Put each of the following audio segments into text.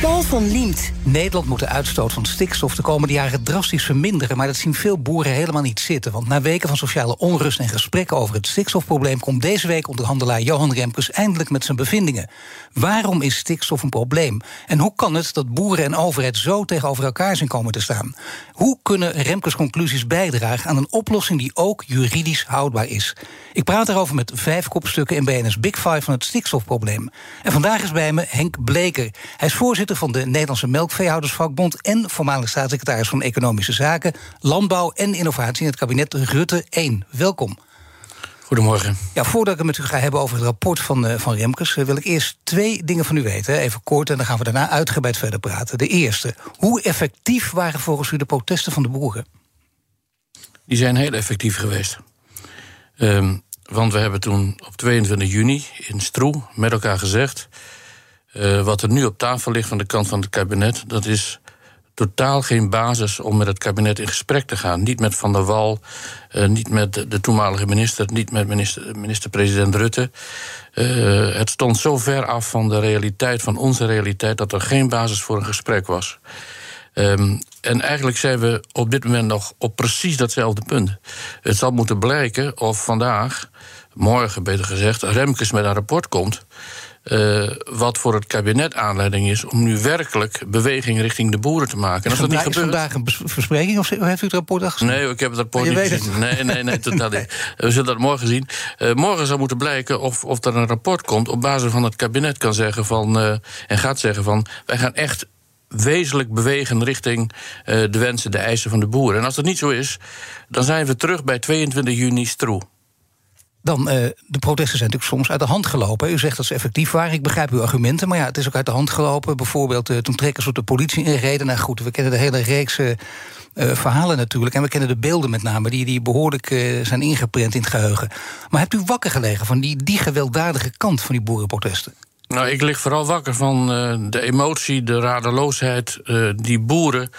Paul van Liemt. Nederland moet de uitstoot van stikstof de komende jaren drastisch verminderen. Maar dat zien veel boeren helemaal niet zitten. Want na weken van sociale onrust en gesprekken over het stikstofprobleem. komt deze week onderhandelaar Johan Remkes eindelijk met zijn bevindingen. Waarom is stikstof een probleem? En hoe kan het dat boeren en overheid zo tegenover elkaar zijn komen te staan? Hoe kunnen Remkes conclusies bijdragen aan een oplossing die ook juridisch houdbaar is? Ik praat erover met vijf kopstukken in BNS Big Five van het stikstofprobleem. En vandaag is bij me Henk Bleker. Hij is voorzitter van de Nederlandse Melkveehoudersvakbond en voormalig staatssecretaris van Economische Zaken, Landbouw en Innovatie in het kabinet Rutte 1. Welkom. Goedemorgen. Ja, voordat ik het met u ga hebben over het rapport van, uh, van Remkes, uh, wil ik eerst twee dingen van u weten. Even kort en dan gaan we daarna uitgebreid verder praten. De eerste, hoe effectief waren volgens u de protesten van de boeren? Die zijn heel effectief geweest. Um, want we hebben toen op 22 juni in Stroe met elkaar gezegd. Uh, wat er nu op tafel ligt van de kant van het kabinet, dat is totaal geen basis om met het kabinet in gesprek te gaan. Niet met Van der Wal, uh, niet met de, toenmalige minister, niet met minister, minister-president Rutte. Uh, het stond zo ver af van de realiteit, van onze realiteit, dat er geen basis voor een gesprek was. Um, en eigenlijk zijn we op dit moment nog op precies datzelfde punt. Het zal moeten blijken of vandaag, morgen beter gezegd, Remkes met een rapport komt. Uh, wat voor het kabinet aanleiding is om nu werkelijk beweging richting de boeren te maken. En als dat niet gebeurt. Is vandaag een verspreking of heeft u het rapport al gezien? Nee, ik heb het rapport niet gezien. Nee, nee, nee, totaal niet. We zullen dat morgen zien. Uh, morgen zal moeten blijken of, of er een rapport komt op basis van het kabinet kan zeggen van. Uh, en gaat zeggen van wij gaan echt wezenlijk bewegen richting de wensen, de eisen van de boeren. En als dat niet zo is, dan zijn we terug bij 22 juni stroe. Dan, uh, de protesten zijn natuurlijk soms uit de hand gelopen. U zegt dat ze effectief waren. Ik begrijp uw argumenten, maar ja, het is ook uit de hand gelopen. Bijvoorbeeld uh, toen trekkers op de politie inreden. Nou goed, we kennen de hele reeks uh, verhalen natuurlijk. En we kennen de beelden met name, die, die behoorlijk zijn ingeprent in het geheugen. Maar hebt u wakker gelegen van die, die gewelddadige kant van die boerenprotesten? Nou, ik lig vooral wakker van de emotie, de radeloosheid die boeren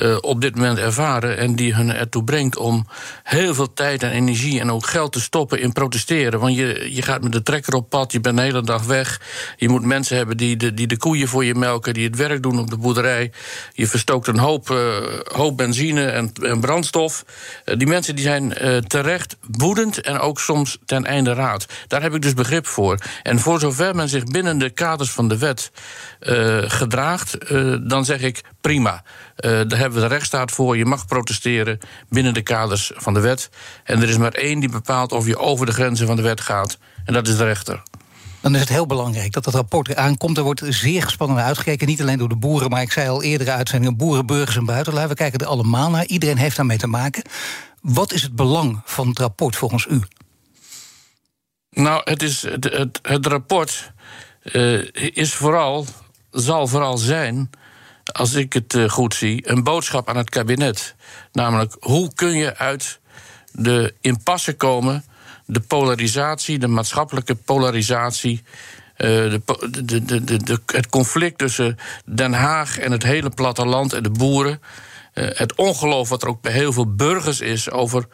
uh, op dit moment ervaren. En die hun ertoe brengt om heel veel tijd en energie en ook geld te stoppen in protesteren. Want je, je gaat met de trekker op pad, je bent de hele dag weg. Je moet mensen hebben die de, die de koeien voor je melken, die het werk doen op de boerderij. Je verstookt een hoop, hoop benzine en, brandstof. die mensen die zijn terecht woedend en ook soms ten einde raad. Daar heb ik dus begrip voor. En voor zover men zich binnen de kaders van de wet gedraagt, dan zeg ik prima. Uh, daar hebben we de rechtsstaat voor. Je mag protesteren binnen de kaders van de wet. En er is maar één die bepaalt of je over de grenzen van de wet gaat. En dat is de rechter. Dan is het heel belangrijk dat dat rapport aankomt. Er wordt zeer gespannen naar uitgekeken. Niet alleen door de boeren, maar ik zei al eerder uitzendingen: boeren, burgers en buitenlui. We kijken er allemaal naar. Iedereen heeft daarmee te maken. Wat is het belang van het rapport volgens u? Nou, het, is het, het, het rapport uh, is vooral, zal vooral zijn, als ik het uh, goed zie, een boodschap aan het kabinet. Namelijk, hoe kun je uit de impasse komen, de polarisatie, de maatschappelijke polarisatie. Uh, de, de, de, het conflict tussen Den Haag en het hele platteland en de boeren. het ongeloof wat er ook bij heel veel burgers is over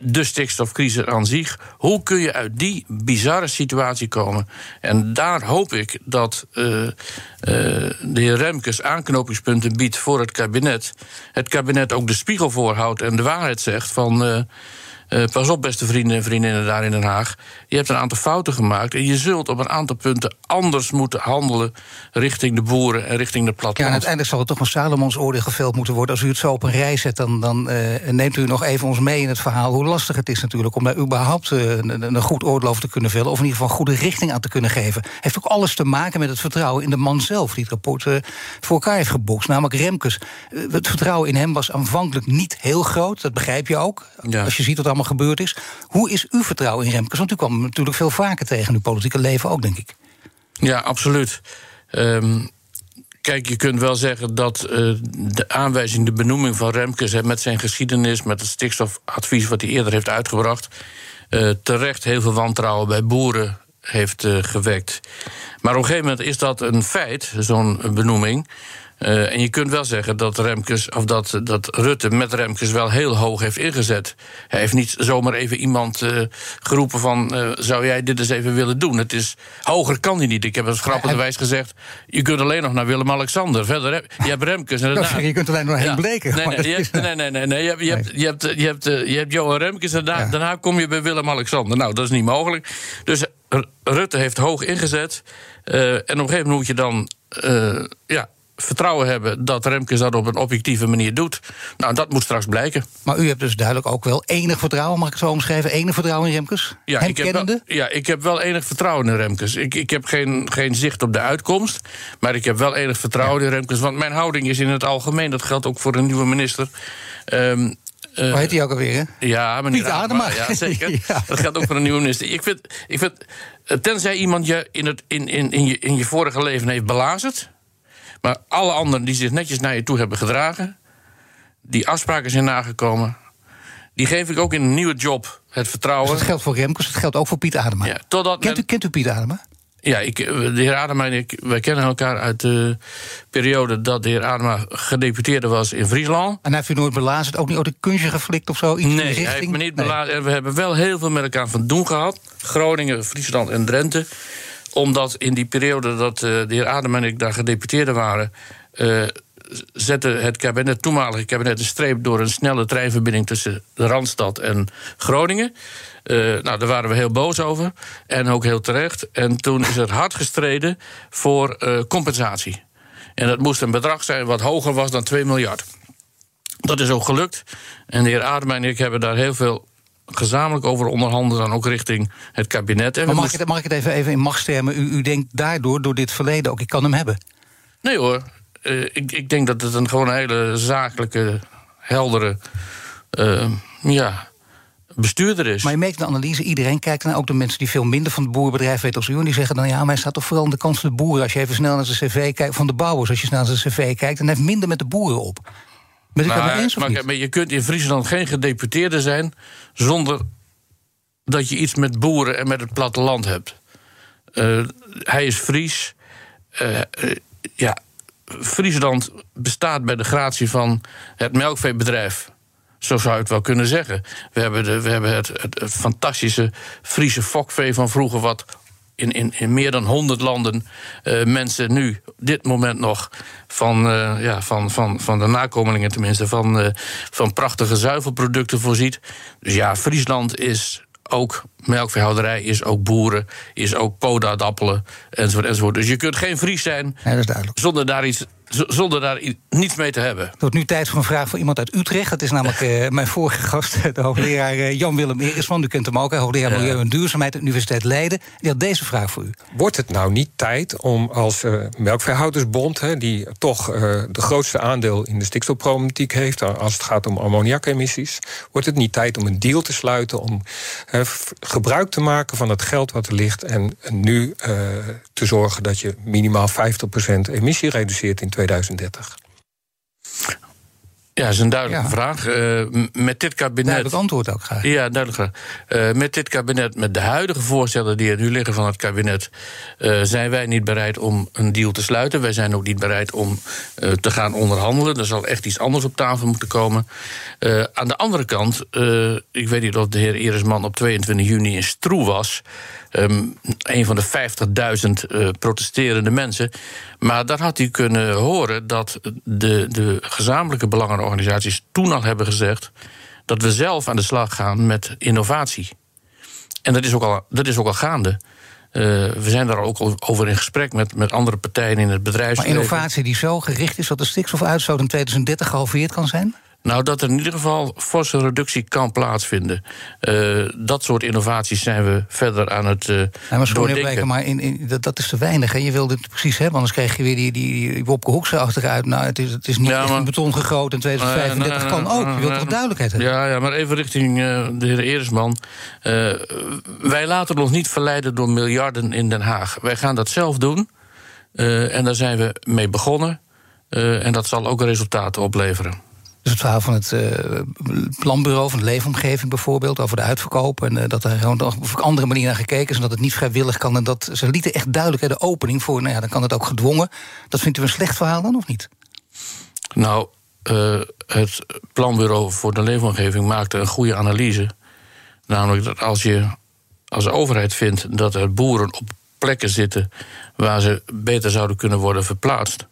de stikstofcrisis aan zich. Hoe kun je uit die bizarre situatie komen? En daar hoop ik dat uh, uh, de heer Remkes aanknopingspunten biedt voor het kabinet. Het kabinet ook de spiegel voorhoudt en de waarheid zegt van. Uh, uh, pas op, beste vrienden en vriendinnen daar in Den Haag. Je hebt een aantal fouten gemaakt. En je zult op een aantal punten anders moeten handelen. richting de boeren en richting de platteland. Ja, en uiteindelijk zal er toch een Salomons oordeel geveld moeten worden. Als u het zo op een rij zet, dan, dan uh, neemt u nog even ons mee in het verhaal. hoe lastig het is natuurlijk om daar überhaupt uh, een, een, goed oordeel over te kunnen vellen. of in ieder geval een goede richting aan te kunnen geven. Heeft ook alles te maken met het vertrouwen in de man zelf. die het rapport voor elkaar heeft gebokst. Namelijk Remkes. het vertrouwen in hem was aanvankelijk niet heel groot. Dat begrijp je ook. Ja. Als je ziet wat allemaal gebeurd is. Hoe is uw vertrouwen in Remkes? Want u kwam natuurlijk veel vaker tegen in uw politieke leven ook, denk ik. Ja, absoluut. Ehm, kijk, je kunt wel zeggen dat uh, de aanwijzing, de benoeming van Remkes... met zijn geschiedenis, met het stikstofadvies wat hij eerder heeft uitgebracht... Uh, terecht heel veel wantrouwen bij boeren heeft uh, gewekt. Maar op een gegeven moment is dat een feit, zo'n benoeming. Uh, en je kunt wel zeggen dat Remkes, of dat, dat Rutte met Remkes wel heel hoog heeft ingezet. Hij heeft niet zomaar even iemand uh, geroepen van uh, zou jij dit eens even willen doen? Het is hoger kan hij niet. Ik heb als grappenderwijs gezegd, je kunt alleen nog naar Willem-Alexander. Verder heb, je hebt Remkes en daarna... je kunt alleen nog naar ja. Bleken. Nee, nee, je hebt, nee, nee, nee, nee, je hebt, je hebt, je hebt, je hebt, je hebt Johan Remkes en daarna, ja. daarna kom je bij Willem-Alexander. Nou, dat is niet mogelijk. Dus Rutte heeft hoog ingezet. en op een gegeven moment moet je dan ja, vertrouwen hebben dat Remkes dat op een objectieve manier doet. Nou, dat moet straks blijken. Maar u hebt dus duidelijk ook wel enig vertrouwen, mag ik het zo omschrijven? Enig vertrouwen in Remkes? Ja, ik heb, wel, ja ik heb wel enig vertrouwen in Remkes. Ik, ik heb geen, geen zicht op de uitkomst, maar ik heb wel enig vertrouwen ja. in Remkes. Want mijn houding is in het algemeen, dat geldt ook voor een nieuwe minister. Um, uh, Hoe heet hij ook alweer, hè? Ja, meneer Piet Adema. Ja, zeker. ja. Dat geldt ook voor een nieuwe minister. Ik vind, ik vind tenzij iemand je in, het, in, in, in, je, in je vorige leven heeft belazerd... Maar alle anderen die zich netjes naar je toe hebben gedragen, die afspraken zijn nagekomen, die geef ik ook in een nieuwe job het vertrouwen. Dus dat geldt voor Remkes, het geldt ook voor Piet Adema. Ja, totdat kent, u, kent u Piet Adema? Ja, ik, de heer Adema en ik, wij kennen elkaar uit de periode dat de heer Adema gedeputeerde was in Friesland. En heeft u nooit belazerd, ook niet op de kunstje geflikt of zo? Iets nee, hij heeft me niet belazerd. En we hebben wel heel veel met elkaar van doen gehad. Groningen, Friesland en Drenthe omdat in die periode dat uh, de heer Adem en ik daar gedeputeerden waren. Uh, zette het kabinet, toenmalige kabinet een streep door een snelle treinverbinding tussen de Randstad en Groningen. Uh, nou, daar waren we heel boos over. En ook heel terecht. En toen is er hard gestreden voor compensatie. En dat moest een bedrag zijn wat hoger was dan 2 miljard. Dat is ook gelukt. En de heer Adem en ik hebben daar heel veel gezamenlijk over onderhandelen, dan ook richting het kabinet. En maar mag, moest... ik het, mag ik het even, even in machtstermen? U, u denkt daardoor, door dit verleden ook, ik kan hem hebben? Nee hoor. Uh, ik, ik denk dat het een gewoon een hele zakelijke, heldere uh, ja, bestuurder is. Maar je merkt de analyse, iedereen kijkt naar ook de mensen die veel minder van het boerenbedrijf weten als u. En die zeggen dan ja, maar hij staat toch vooral aan de kant van de boeren. Als je even snel naar de cv kijkt, van de bouwers, als je snel naar de cv kijkt, dan heeft minder met de boeren op. Ben ik nou, het eens of maar, maar je kunt in Friesland geen gedeputeerde zijn zonder dat je iets met boeren en met het platteland hebt. Uh, hij is Fries. Uh, uh, ja, Friesland bestaat bij de gratie van het melkveebedrijf. Zo zou je het wel kunnen zeggen. We hebben, de, we hebben het, het, het fantastische Friese fokvee van vroeger, wat in, in, in meer dan 100 landen uh, mensen nu, dit moment nog, van, uh, ja, van, van, van de nakomelingen tenminste, van, uh, van prachtige zuivelproducten voorziet. Dus ja, Friesland is ook melkveehouderij, is ook boeren, is ook podaadappelen, enzovoort, enzovoort. Dus je kunt geen Fries zijn ja, zonder daar iets zonder daar niets mee te hebben. Het wordt nu tijd voor een vraag voor iemand uit Utrecht. Dat is namelijk uh, mijn vorige gast, de hoogleraar uh, Jan-Willem Erisman. U kent hem ook, hoogleraar ja. Milieu en Duurzaamheid aan de Universiteit Leiden. Die had deze vraag voor u. Wordt het nou niet tijd om als uh, melkveehoudersbond... Hè, die toch de grootste aandeel in de stikstofproblematiek heeft... als het gaat om ammoniakemissies... wordt het niet tijd om een deal te sluiten... om gebruik te maken van het geld wat er ligt... en nu te zorgen dat je minimaal 50% emissie reduceert in 2030? Ja, dat is een duidelijke ja. vraag. Uh, met dit kabinet. Duidelijk antwoord ook graag. Ja, duidelijk. Uh, met dit kabinet, met de huidige voorstellen die er nu liggen van het kabinet, uh, zijn wij niet bereid om een deal te sluiten. Wij zijn ook niet bereid om te gaan onderhandelen. Er zal echt iets anders op tafel moeten komen. aan de andere kant, ik weet niet of de heer Eresman op 22 juni in Stroe was. Um, een van de 50.000 uh, protesterende mensen. Maar daar had u kunnen horen dat de, de gezamenlijke belangenorganisaties toen al hebben gezegd dat we zelf aan de slag gaan met innovatie. En dat is ook al, dat is ook al gaande. Uh, we zijn daar ook over in gesprek met, met andere partijen in het bedrijfsleven. Maar innovatie die zo gericht is dat de stikstofuitstoot in 2030 gehalveerd kan zijn? Nou, dat er in ieder geval forse reductie kan plaatsvinden. Uh, dat soort innovaties zijn we verder aan het uh, ja, maar doordenken. Maar in, in, dat, dat, is te weinig. Hè? Je wilde het precies hebben, anders krijg je weer die, die, die Wopke Hoekse achteruit. Nou, het is, het is niet ja, maar, beton gegoten in 2035. Uh, kan ook. Je wilt toch duidelijkheid hebben? Ja, ja maar even richting uh, de heer Eresman. wij laten ons niet verleiden door miljarden in Den Haag. Wij gaan dat zelf doen. Uh, en daar zijn we mee begonnen. Uh, en dat zal ook resultaten opleveren. Dus het verhaal van het uh, planbureau, van de leefomgeving bijvoorbeeld, over de uitverkoop. En uh, dat er gewoon op een andere manier naar gekeken is en dat het niet vrijwillig kan. En dat ze lieten echt duidelijk de opening voor, nou ja, dan kan het ook gedwongen. Dat vindt u een slecht verhaal dan of niet? Nou, uh, het planbureau voor de leefomgeving maakte een goede analyse. Namelijk dat als je als overheid vindt dat er boeren op plekken zitten waar ze beter zouden kunnen worden verplaatst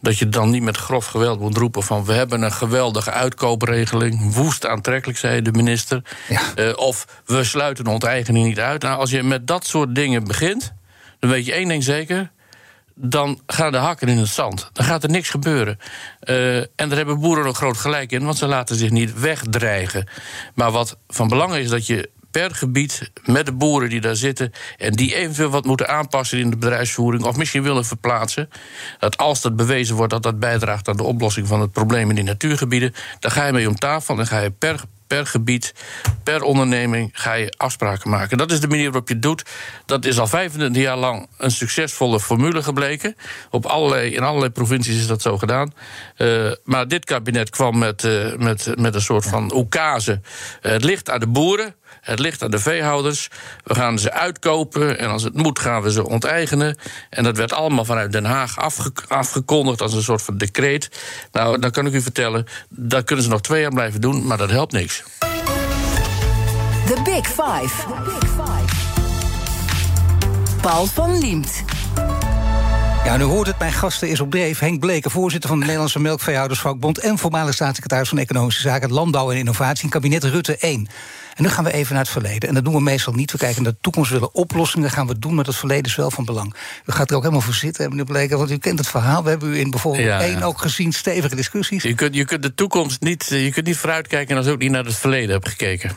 dat je dan niet met grof geweld moet roepen van we hebben een geweldige uitkoopregeling, woest aantrekkelijk, zei de minister. Ja. Uh, of we sluiten de onteigening niet uit. Nou, als je met dat soort dingen begint, dan weet je één ding zeker. Dan gaan de hakken in het zand. Dan gaat er niks gebeuren. Uh, en daar hebben boeren ook groot gelijk in, want ze laten zich niet wegdreigen. Maar wat van belang is dat je per gebied met de boeren die daar zitten en die eventueel wat moeten aanpassen in de bedrijfsvoering of misschien willen verplaatsen. Dat als dat bewezen wordt dat dat bijdraagt aan de oplossing van het probleem in die natuurgebieden, dan ga je mee om tafel en ga je per per gebied, per onderneming ga je afspraken maken. Dat is de manier waarop je het doet. Dat is al 25 jaar lang een succesvolle formule gebleken. Op allerlei, in allerlei provincies is dat zo gedaan. Uh, maar dit kabinet kwam met, uh, met, met een soort van oekase. Uh, het ligt aan de boeren. Het ligt aan de veehouders. We gaan ze uitkopen en als het moet gaan we ze onteigenen. En dat werd allemaal vanuit Den Haag afge afgekondigd als een soort van decreet. Nou, dan kan ik u vertellen, dat kunnen ze nog twee jaar blijven doen, maar dat helpt niks. The Big Five. Paul van Liemt. Ja, nu hoort het, mijn gasten is op dreef. Henk Bleken, voorzitter van de Nederlandse Melkveehoudersvakbond... en voormalig staatssecretaris van Economische Zaken, Landbouw en Innovatie... in kabinet Rutte 1. En nu gaan we even naar het verleden. En dat doen we meestal niet. We kijken naar de toekomst, we willen oplossingen gaan we doen... maar het verleden is wel van belang. U gaat er ook helemaal voor zitten, meneer Bleken, want u kent het verhaal. We hebben u in bijvoorbeeld ja, één ook gezien, stevige discussies. Je kunt, je kunt de toekomst niet, je kunt niet vooruitkijken... als je ook niet naar het verleden hebt gekeken.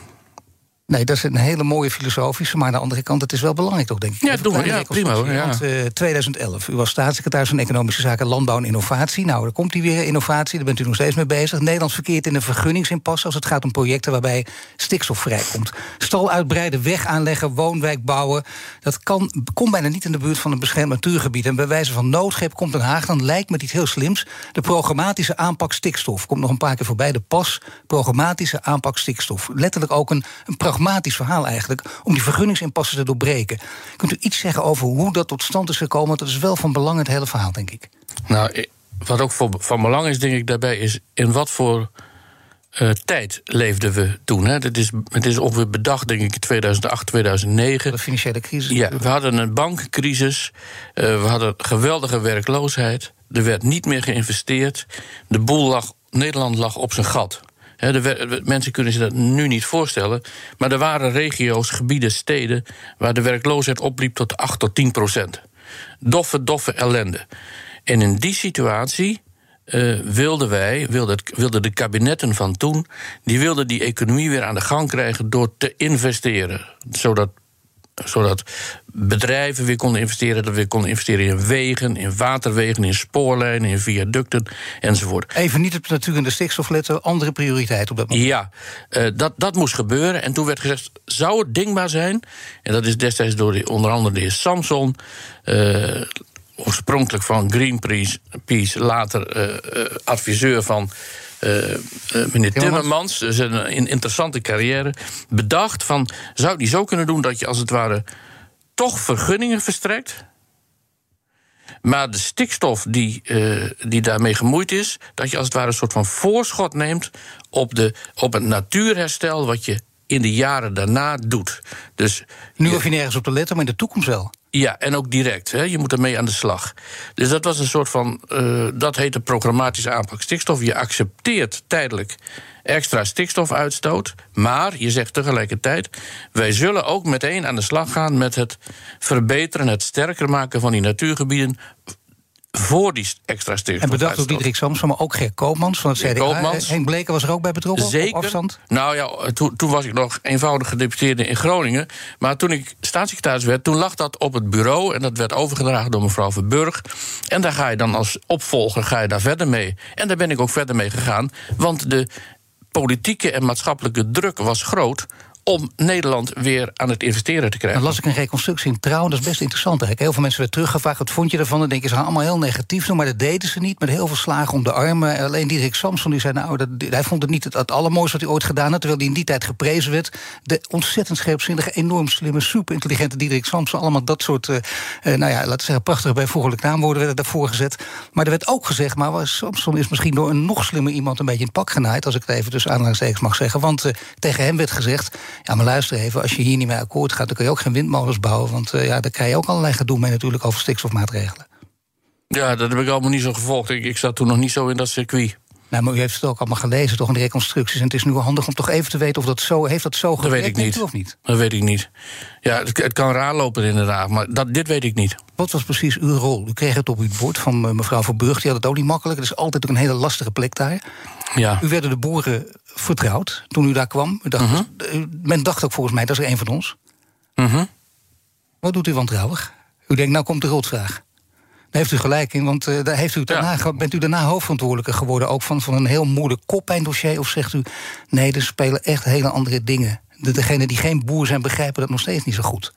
Nee, dat is een hele mooie filosofische, maar aan de andere kant, het is wel belangrijk toch, denk ik. Ja, doen we, ja, prima hoor. Ja. Want, uh, 2011, u was staatssecretaris van Economische Zaken, Landbouw en Innovatie. Nou, daar komt hij weer, innovatie, daar bent u nog steeds mee bezig. Nederland verkeert in een vergunningsimpasse als het gaat om projecten waarbij stikstof vrijkomt. Stal uitbreiden, weg aanleggen, woonwijk bouwen. Dat kan, komt bijna niet in de buurt van een beschermd natuurgebied. En bij wijze van noodgreep komt Den Haag, dan lijkt me iets heel slims. De programmatische aanpak stikstof. Komt nog een paar keer voorbij, de pas, programmatische aanpak stikstof. Letterlijk ook een, een pragmatisch verhaal eigenlijk, om die vergunningsimpassen te doorbreken. Kunt u iets zeggen over hoe dat tot stand is gekomen? Dat is wel van belang het hele verhaal, denk ik. Nou, wat ook van belang is, denk ik, daarbij is in wat voor uh, tijd leefden we toen. Hè? Dat is, het is ongeveer bedacht, denk ik, in 2008, 2009. De financiële crisis. Ja, we hadden een bankencrisis. Uh, we hadden geweldige werkloosheid. Er werd niet meer geïnvesteerd. De boel lag, Nederland lag op zijn gat de, mensen kunnen zich dat nu niet voorstellen. Maar er waren regio's, gebieden, steden. waar de werkloosheid opliep tot 8 tot 10 procent. Doffe, doffe ellende. En in die situatie uh, wilden wij, wilden, wilden de kabinetten van toen, die wilden die economie weer aan de gang krijgen door te investeren. Zodat zodat bedrijven weer konden investeren. Dat we weer konden investeren in wegen, in waterwegen, in spoorlijnen, in viaducten enzovoort. Even niet op de natuur en de stikstof letten, andere prioriteit op dat moment. Ja, uh, dat, dat moest gebeuren. En toen werd gezegd, zou het dingbaar zijn? En dat is destijds door onder andere de heer Samson... Uh, oorspronkelijk van Greenpeace, later uh, adviseur van meneer Timmermans, dus een, interessante carrière, bedacht van zou die zo kunnen doen dat je als het ware toch vergunningen verstrekt. Maar de stikstof die, uh, die daarmee gemoeid is, dat je als het ware een soort van voorschot neemt op, de, op het natuurherstel wat je in de jaren daarna doet. Dus, nu hoef je nergens op te letten, maar in de toekomst wel. Ja, en ook direct. Hè. Je moet ermee aan de slag. Dus dat was een soort van. Uh, dat heet de programmatische aanpak stikstof. Je accepteert tijdelijk extra stikstofuitstoot. Maar je zegt tegelijkertijd. Wij zullen ook meteen aan de slag gaan met het verbeteren, het sterker maken van die natuurgebieden voor die extra stikstof. En bedacht door Diederik Samson, maar ook Ger Koopmans van het CDA. Koopmans. Henk Bleken was er ook bij betrokken Zeker. op afstand? Nou ja, toen, toen was ik nog eenvoudig gedeputeerde in Groningen. Maar toen ik staatssecretaris werd, toen lag dat op het bureau... en dat werd overgedragen door mevrouw Verburg. En daar ga je dan als opvolger ga je daar verder mee. En daar ben ik ook verder mee gegaan. Want de politieke en maatschappelijke druk was groot om Nederland weer aan het investeren te krijgen. Dan las ik een reconstructie in Trouw, dat is best interessant eigenlijk. Heel veel mensen werden teruggevraagd, wat vond je ervan? Dan denken ze allemaal heel negatief, maar dat deden ze niet. Met heel veel slagen om de armen. Alleen Diederik Samson die zei, nou, dat, hij vond het niet het, allermooiste wat hij ooit gedaan had... terwijl hij in die tijd geprezen werd. De ontzettend scherpzinnige, enorm slimme, superintelligente Diederik Samson... allemaal dat soort, uh, nou ja, laten we zeggen, prachtige bijvoeglijk naamwoorden werden daarvoor gezet. Maar er werd ook gezegd, maar Samson is misschien door een nog slimmer iemand... een beetje in pak genaaid, als ik het even tussen aanhalingstekens mag zeggen. Want uh, tegen hem werd gezegd, ja, maar luister even... als je hier niet mee akkoord gaat, dan kun je ook geen windmolens bouwen... want uh, ja, daar krijg je ook allerlei gedoe mee natuurlijk over stikstofmaatregelen. Ja, dat heb ik allemaal niet zo gevolgd. Ik, ik zat toen nog niet zo in dat circuit. Nou, maar u heeft het ook allemaal gelezen, toch, in de reconstructies. En het is nu wel handig om toch even te weten of dat zo... heeft dat zo gewerkt, dat weet ik niet. of niet? Dat weet ik niet. Ja, het, het, kan raar lopen inderdaad, maar dat, dit weet ik niet. Wat was precies uw rol? U kreeg het op uw bord van uh, mevrouw Verburg. Die had het ook niet makkelijk. Het is altijd ook een hele lastige plek daar. Ja. U werden de boeren vertrouwd toen u daar kwam. U dacht, uh -huh. Men dacht ook volgens mij, dat is er een van ons. Uh -huh. Wat doet u wantrouwig? U denkt, nou komt de rotvraag. Daar heeft u gelijk in, want uh, daar heeft u daarna, ja. bent u daarna hoofdverantwoordelijke geworden... ook van, van een heel moeilijk koppijndossier? Of zegt u, nee, er spelen echt hele andere dingen. De, degenen die geen boer zijn, begrijpen dat nog steeds niet zo goed.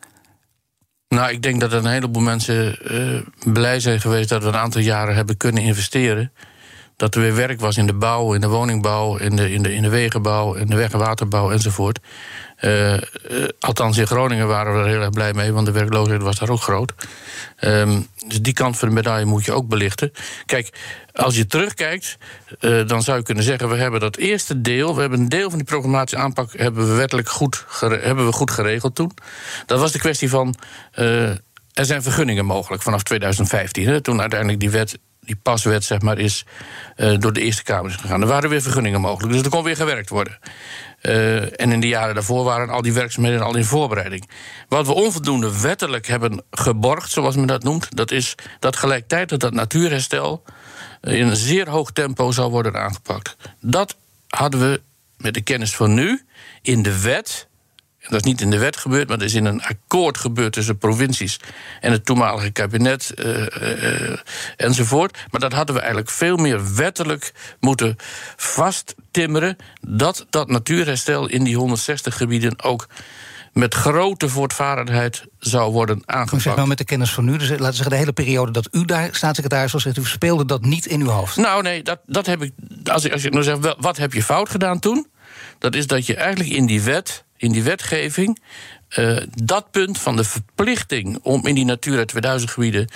Nou, ik denk dat een heleboel mensen uh, blij zijn geweest... dat we een aantal jaren hebben kunnen investeren. Dat er weer werk was in de bouw, in de woningbouw... in de, in de, in de wegenbouw, in de weg- en waterbouw enzovoort. Uh, uh, althans, in Groningen waren we er heel erg blij mee, want de werkloosheid was daar ook groot. Um, dus die kant van de medaille moet je ook belichten. Kijk, als je terugkijkt, uh, dan zou je kunnen zeggen: we hebben dat eerste deel, we hebben een deel van die programmatische aanpak hebben we wettelijk goed, hebben we goed geregeld toen. Dat was de kwestie van. er zijn vergunningen mogelijk vanaf 2015. Hè, toen uiteindelijk die wet die paswet zeg maar, is door de Eerste Kamer is gegaan. Er waren weer vergunningen mogelijk, dus er kon weer gewerkt worden. Uh, en in de jaren daarvoor waren al die werkzaamheden al in voorbereiding. Wat we onvoldoende wettelijk hebben geborgd, zoals men dat noemt, dat is dat gelijktijdig dat natuurherstel in een zeer hoog tempo zou worden aangepakt. Dat hadden we met de kennis van nu in de wet dat is niet in de wet gebeurd, maar dat is in een akkoord gebeurd tussen provincies en het toenmalige kabinet uh, uh, enzovoort. Maar dat hadden we eigenlijk veel meer wettelijk moeten vasttimmeren dat dat natuurherstel in die 160 gebieden ook met grote voortvarendheid zou worden aangepakt. Zeg maar met de kennis van nu, dus laten we zeggen de hele periode dat u daar staatssecretaris was, u speelde dat niet in uw hoofd. Nou nee, dat, dat heb ik. Als ik, als ik nou zeg, wat heb je fout gedaan toen? Dat is dat je eigenlijk in die wet in die wetgeving uh, dat punt van de verplichting om in die Natura 2000 gebieden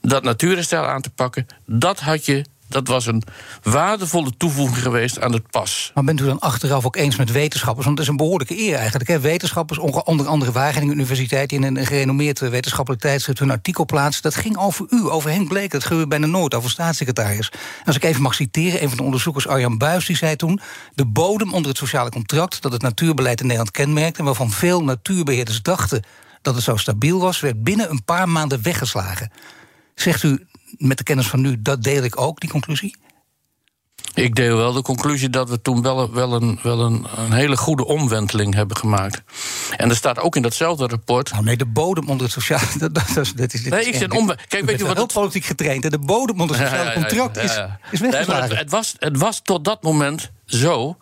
dat natuurherstel aan te pakken, dat had je. Dat was een waardevolle toevoeging geweest aan het pas. Maar bent u dan achteraf ook eens met wetenschappers? Want het is een behoorlijke eer eigenlijk. Hè? Wetenschappers, onder andere Wageningen Universiteit... in een gerenommeerd wetenschappelijk tijdschrift hun artikel plaatsen... dat ging over u, over Henk Bleek. Dat gebeurde bijna nooit, over staatssecretaris. Als ik even mag citeren, een van de onderzoekers, Arjan Buis... die zei toen, de bodem onder het sociale contract... dat het natuurbeleid in Nederland kenmerkte... en waarvan veel natuurbeheerders dachten dat het zo stabiel was... werd binnen een paar maanden weggeslagen. Zegt u, met de kennis van nu, dat deel ik ook, die conclusie? Ik deel wel de conclusie dat we toen wel, wel, een, wel een, een, hele goede omwenteling hebben gemaakt. En er staat ook in datzelfde rapport. Nou nee, de bodem onder het sociale. Dat, dat, is, nee, ik zit om. Kijk, weet je wat. Heel politiek getraind. En de bodem onder het sociale ja, ja, contract ja, is, is weggeslagen. Nee, het, het, was, het was tot dat moment zo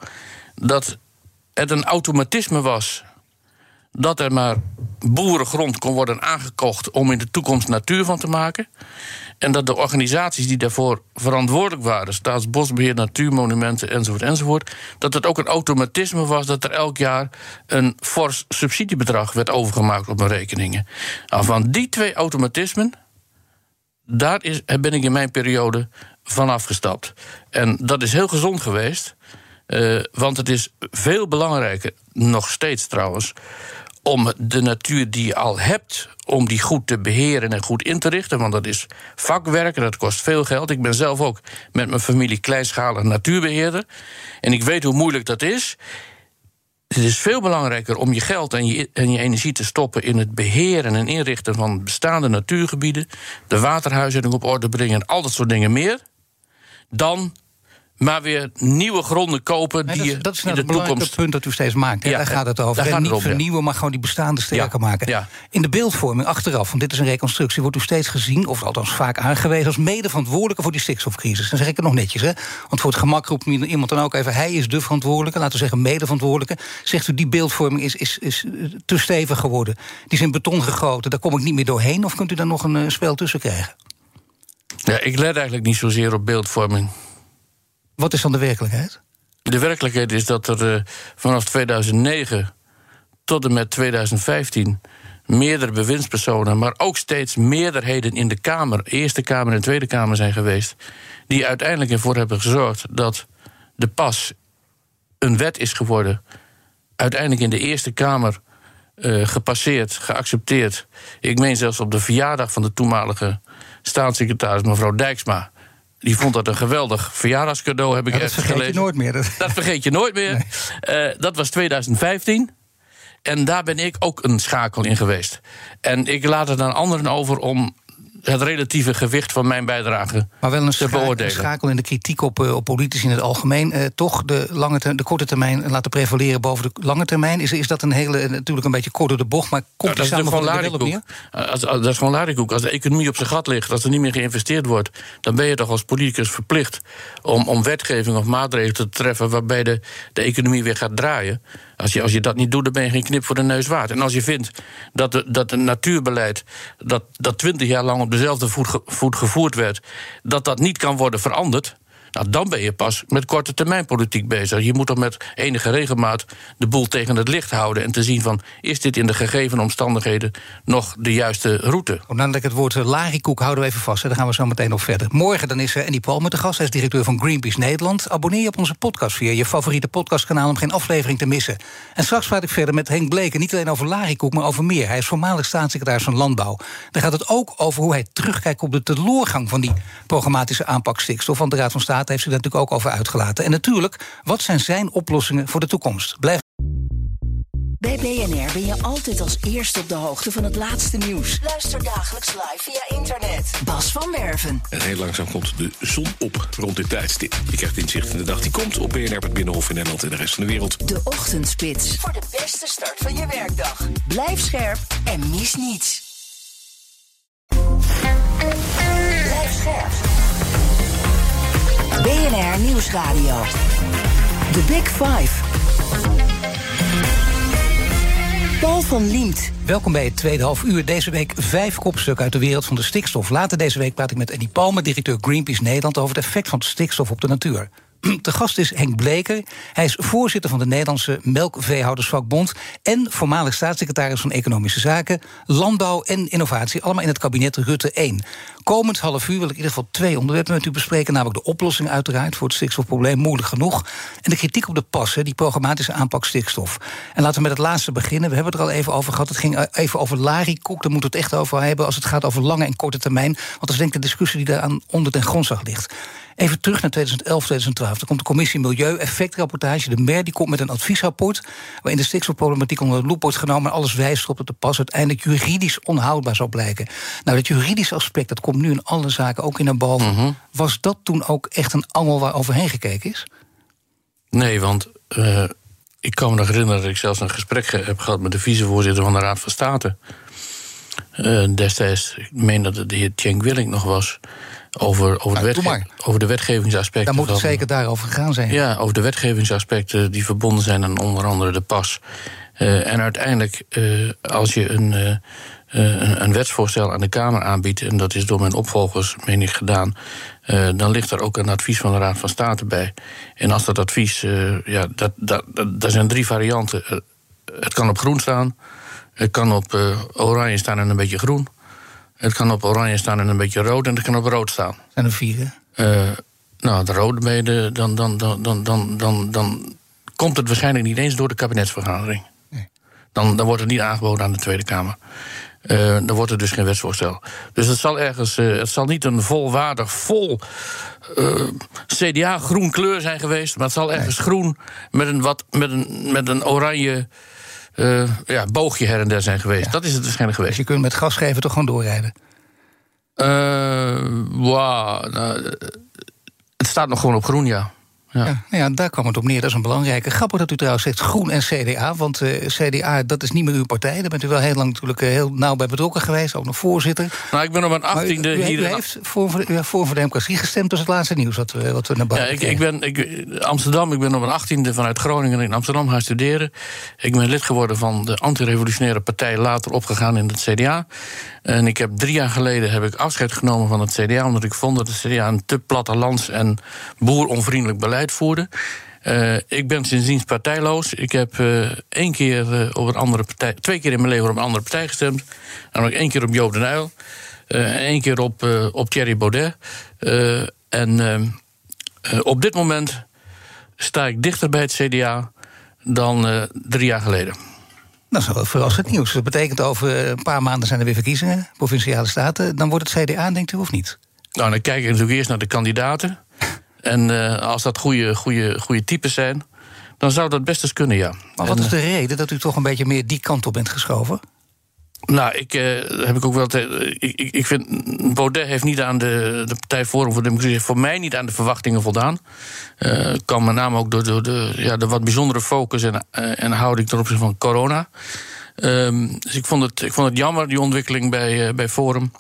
dat het een automatisme was dat er maar boerengrond kon worden aangekocht om in de toekomst natuur van te maken. En dat de organisaties die daarvoor verantwoordelijk waren, Staatsbosbeheer, Natuurmonumenten enzovoort, enzovoort, dat het ook een automatisme was dat er elk jaar een fors subsidiebedrag werd overgemaakt op hun rekeningen. Nou, van die twee automatismen, daar is, ben ik in mijn periode van afgestapt. En dat is heel gezond geweest. Uh, want het is veel belangrijker, nog steeds trouwens, om de natuur die je al hebt, om die goed te beheren en goed in te richten. Want dat is vakwerk en dat kost veel geld. Ik ben zelf ook met mijn familie kleinschalig natuurbeheerder. En ik weet hoe moeilijk dat is. Het is veel belangrijker om je geld en je, en je energie te stoppen in het beheren en inrichten van bestaande natuurgebieden, de waterhuishouding op orde brengen en al dat soort dingen meer, dan maar weer nieuwe gronden kopen die dat, is- in nou het punt dat u steeds maakt. hè. Ja, daar gaat het over. daar En niet ja. vernieuwen, maar gewoon die bestaande sterker Ja, maken. ja. In de beeldvorming achteraf, want dit is een reconstructie... wordt u steeds gezien, of althans vaak aangewezen... als medeverantwoordelijke voor die stikstofcrisis. Dan zeg ik het nog netjes, hè. Want voor het gemak roept iemand dan ook even... hij is de verantwoordelijke, laten we zeggen medeverantwoordelijke. Zegt u, die beeldvorming is, is, is eh, te stevig geworden. Die is in beton gegoten, daar kom ik niet meer doorheen... of kunt u daar nog een eh, spel tussen krijgen? Ja, ik let eigenlijk niet zozeer op beeldvorming. Wat is dan de werkelijkheid? De werkelijkheid is dat er eh, vanaf 2009 tot en met 2015 meerdere bewindspersonen, maar ook steeds meerderheden in de Kamer, Eerste Kamer en Tweede Kamer zijn geweest, die uiteindelijk ervoor hebben gezorgd dat de pas een wet is geworden. Uiteindelijk in de Eerste Kamer eh, gepasseerd, geaccepteerd. Ik meen zelfs op de verjaardag van de toenmalige staatssecretaris, mevrouw Dijksma. Die vond dat een geweldig verjaardagscadeau, heb ik Ja, dat ergens vergeet je nooit meer. Dat- Dat vergeet je nooit meer. Eh, dat was 2015. En daar ben ik ook een schakel in geweest. En ik laat het aan anderen over om het relatieve gewicht van mijn bijdrage Maar wel een, te een beoordelen. schakel in de kritiek op, eh, op politici in het algemeen. Eh, toch de, lange ter- de korte termijn laten prevaleren boven de lange termijn. Is, is dat een hele, eh, natuurlijk een beetje kort door de bocht, maar komt Nou, dat, is op? Als, als- dat is gewoon larikoek. Als de economie op zijn gat ligt, als er niet meer geïnvesteerd wordt, dan ben je toch als politicus verplicht om, om wetgeving of maatregelen te treffen waarbij de, de economie weer gaat draaien. Als je, als je dat niet doet, dan ben je geen knip voor de neus waard. En als je vindt dat, de, dat een natuurbeleid dat, dat 20 jaar lang op dezelfde voet, voet gevoerd werd, dat dat niet kan worden veranderd. Nou, dan ben je pas met korte termijn politiek bezig. Je moet toch met enige regelmaat de boel tegen het licht houden en te zien van is dit in de gegeven omstandigheden nog de juiste route? Oh, nadat ik het woord eh, larikoek houden we even vast. Hè. Daar gaan we zo meteen op verder. Morgen dan is er Andy Palmer de gast. Hij is directeur van Greenpeace Nederland. Abonneer je op onze podcast via je favoriete podcastkanaal... om geen aflevering te missen. En straks praat ik verder met Henk Bleken. Niet alleen over larikoek, maar over meer. Hij is voormalig staatssecretaris van Landbouw. Daar gaat het ook over hoe hij terugkijkt op de teleurgang... van die programmatische aanpak stikstof. Want de Raad van State heeft zich daar natuurlijk ook over uitgelaten. En natuurlijk, wat zijn zijn oplossingen voor de toekomst? Blijf Bij BNR ben je altijd als eerste op de hoogte van het laatste nieuws. Luister dagelijks live via internet. Bas van Werven. En heel langzaam komt de zon op rond dit tijdstip. Je krijgt inzicht in de dag die komt op BNR, het Binnenhof in Nederland en de rest van de wereld. De Ochtendspits. Voor de beste start van je werkdag. Blijf scherp en mis niets. Blijf scherp. BNR Nieuwsradio. The Big Five. Paul van Liemt. Welkom bij het tweede half uur. Deze week vijf kopstukken uit de wereld van de stikstof. Later deze week praat ik met Eddie Palmer, directeur Greenpeace Nederland... over het effect van stikstof op de natuur. De gast is Henk Bleker. Hij is voorzitter van de Nederlandse Melkveehoudersvakbond... en voormalig staatssecretaris van Economische Zaken... Landbouw en Innovatie, allemaal in het kabinet Rutte 1. Komend half uur wil ik in ieder geval twee onderwerpen met u bespreken... namelijk de oplossing uiteraard voor het stikstofprobleem, moeilijk genoeg... en de kritiek op de passen, die programmatische aanpak stikstof. En laten we met het laatste beginnen. We hebben het er al even over gehad. Het ging eh, even over larikoek, daar moeten we het echt over hebben... als het gaat over lange en korte termijn. Want dat is denk ik de discussie die daar aan onder ten grondslag ligt. Even terug naar 2011, 2012. Er komt de commissie Milieu-effectrapportage. De MER die komt met een adviesrapport... waarin de stikstofproblematiek onder de loep wordt genomen... en alles wijst erop dat de pas uiteindelijk juridisch onhoudbaar zal blijken. Nou, dat juridische aspect, dat komt nu in alle zaken ook in naar boven. Was dat toen ook echt een angel waar overheen gekeken is? Nee, want eh, ik kan me nog herinneren dat ik zelfs een gesprek ge- heb gehad met de vicevoorzitter van de Raad van State. Eh, destijds, ik meen dat het de heer Cenk Willink nog was. Over, over, Nou, de, doe wetge- over de wetgevingsaspecten. Daar moet het van- zeker daarover gegaan zijn. Ja, over de wetgevingsaspecten die verbonden zijn aan onder andere de pas. Eh, en uiteindelijk, eh, als je een, eh, een, een wetsvoorstel aan de Kamer aanbiedt, en dat is door mijn opvolgers, meen ik, gedaan, dan ligt er ook een advies van de Raad van State bij. En als dat advies, ja, dat, dat, dat, daar zijn drie varianten. Het kan op groen staan, het kan op oranje staan en een beetje groen. Het kan op oranje staan en een beetje rood, en het kan op rood staan. Zijn er vier, hè? Eh, nou, de rode ben je de- dan, dan, dan, dan, dan, dan, dan komt het waarschijnlijk niet eens door de kabinetsvergadering. Nee. Dan, dan wordt het niet aangeboden aan de Tweede Kamer. Eh, dan wordt er dus geen wetsvoorstel. Dus het zal ergens, eh, het zal niet een volwaardig, vol CDA-groen kleur zijn geweest, maar het zal ergens groen met een, wat, met een, met een oranje eh, ja, boogje her en der zijn geweest. Dat is het waarschijnlijk Dus geweest. je kunt met gas geven toch gewoon doorrijden. Nou, eh, het staat nog gewoon op groen, ja. Ja. nou ja, daar kwam het op neer. Dat is een belangrijke. Grappig dat u trouwens zegt Groen en CDA. Want uh, CDA, dat is niet meer uw partij. Daar bent u wel heel lang natuurlijk uh, heel nauw bij betrokken geweest. Ook nog voorzitter. Nou, ik ben op mijn achttiende hier... U heeft voor, voor, voor, Democratie gestemd. Dat is het laatste nieuws wat we, wat we naar buiten ja, ik, ik ben ik, Amsterdam, ik ben op mijn achttiende vanuit Groningen in Amsterdam gaan studeren. Ik ben lid geworden van de antirevolutionaire partij. Later opgegaan in het CDA. En ik heb drie jaar geleden heb ik afscheid genomen van het CDA... omdat ik vond dat het CDA een te plattelands en boeronvriendelijk beleid voerde. Uh, ik ben sindsdien partijloos. Ik heb uh, één keer uh, op een andere partij, twee keer in mijn leven op een andere partij gestemd. Namelijk één keer op Joop den Uyl. en één keer op, op Thierry Baudet. en op dit moment sta ik dichter bij het CDA dan drie jaar geleden. Dat is wel verrassend nieuws. Dat betekent over een paar maanden zijn er weer verkiezingen, provinciale staten. Dan wordt het CDA, denkt u, of niet? Nou, dan kijk ik natuurlijk eerst naar de kandidaten. En uh, als dat goede, goede, goede types zijn, dan zou dat best eens kunnen, ja. Maar wat en, is de reden dat u toch een beetje meer die kant op bent geschoven? Nou, ik uh, heb ik ook wel. Te, ik, ik vind. Baudet heeft niet aan de, de Partij Forum voor Democratie. voor mij niet aan de verwachtingen voldaan. Uh, kan met name ook door, door de, ja, de wat bijzondere focus en, uh, en houding ten opzichte van corona. Um, dus ik vond, het, ik vond het jammer, die ontwikkeling bij, bij Forum.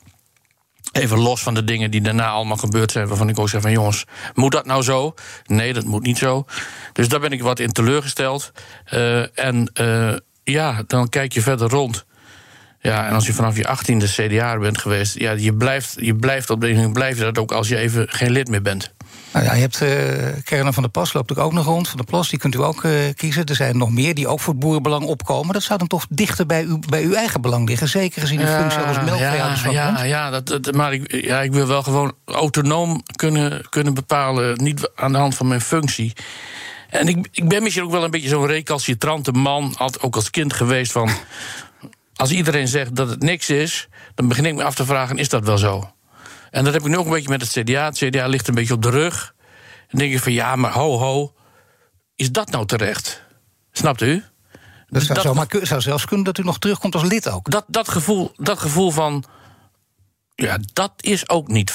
Even los van de dingen die daarna allemaal gebeurd zijn, waarvan ik ook zeg van jongens, moet dat nou zo? Nee, dat moet niet zo. Dus daar ben ik wat in teleurgesteld. Uh, en uh, ja, dan kijk je verder rond. Ja, en als je vanaf je achttiende CDA bent geweest, ja, je blijft, je blijft op de blijf je dat ook als je even geen lid meer bent. Nou ja, je hebt uh, Kernen van der Pas, loopt ook nog rond. Van de Plas, die kunt u ook uh, kiezen. Er zijn nog meer die ook voor het boerenbelang opkomen. Dat zou dan toch dichter bij, u, bij uw eigen belang liggen. Zeker gezien de functie als melkveehouders ja, ja, ja, dat, dat, maar ik, ja, ik wil wel gewoon autonoom kunnen, kunnen bepalen. Niet aan de hand van mijn functie. En ik, ik ben misschien ook wel een beetje zo'n recalcitrante man. Altijd ook als kind geweest van... Als iedereen zegt dat het niks is... dan begin ik me af te vragen, is dat wel zo? En dat heb ik nu ook een beetje met het CDA. Het CDA ligt een beetje op de rug. En denk je van ja, maar ho, ho. Is dat nou terecht? Snapt u? Dat zou, dat, maar, zou zelfs kunnen dat u nog terugkomt als lid ook. Dat, dat, gevoel, dat gevoel van. Ja, dat is ook niet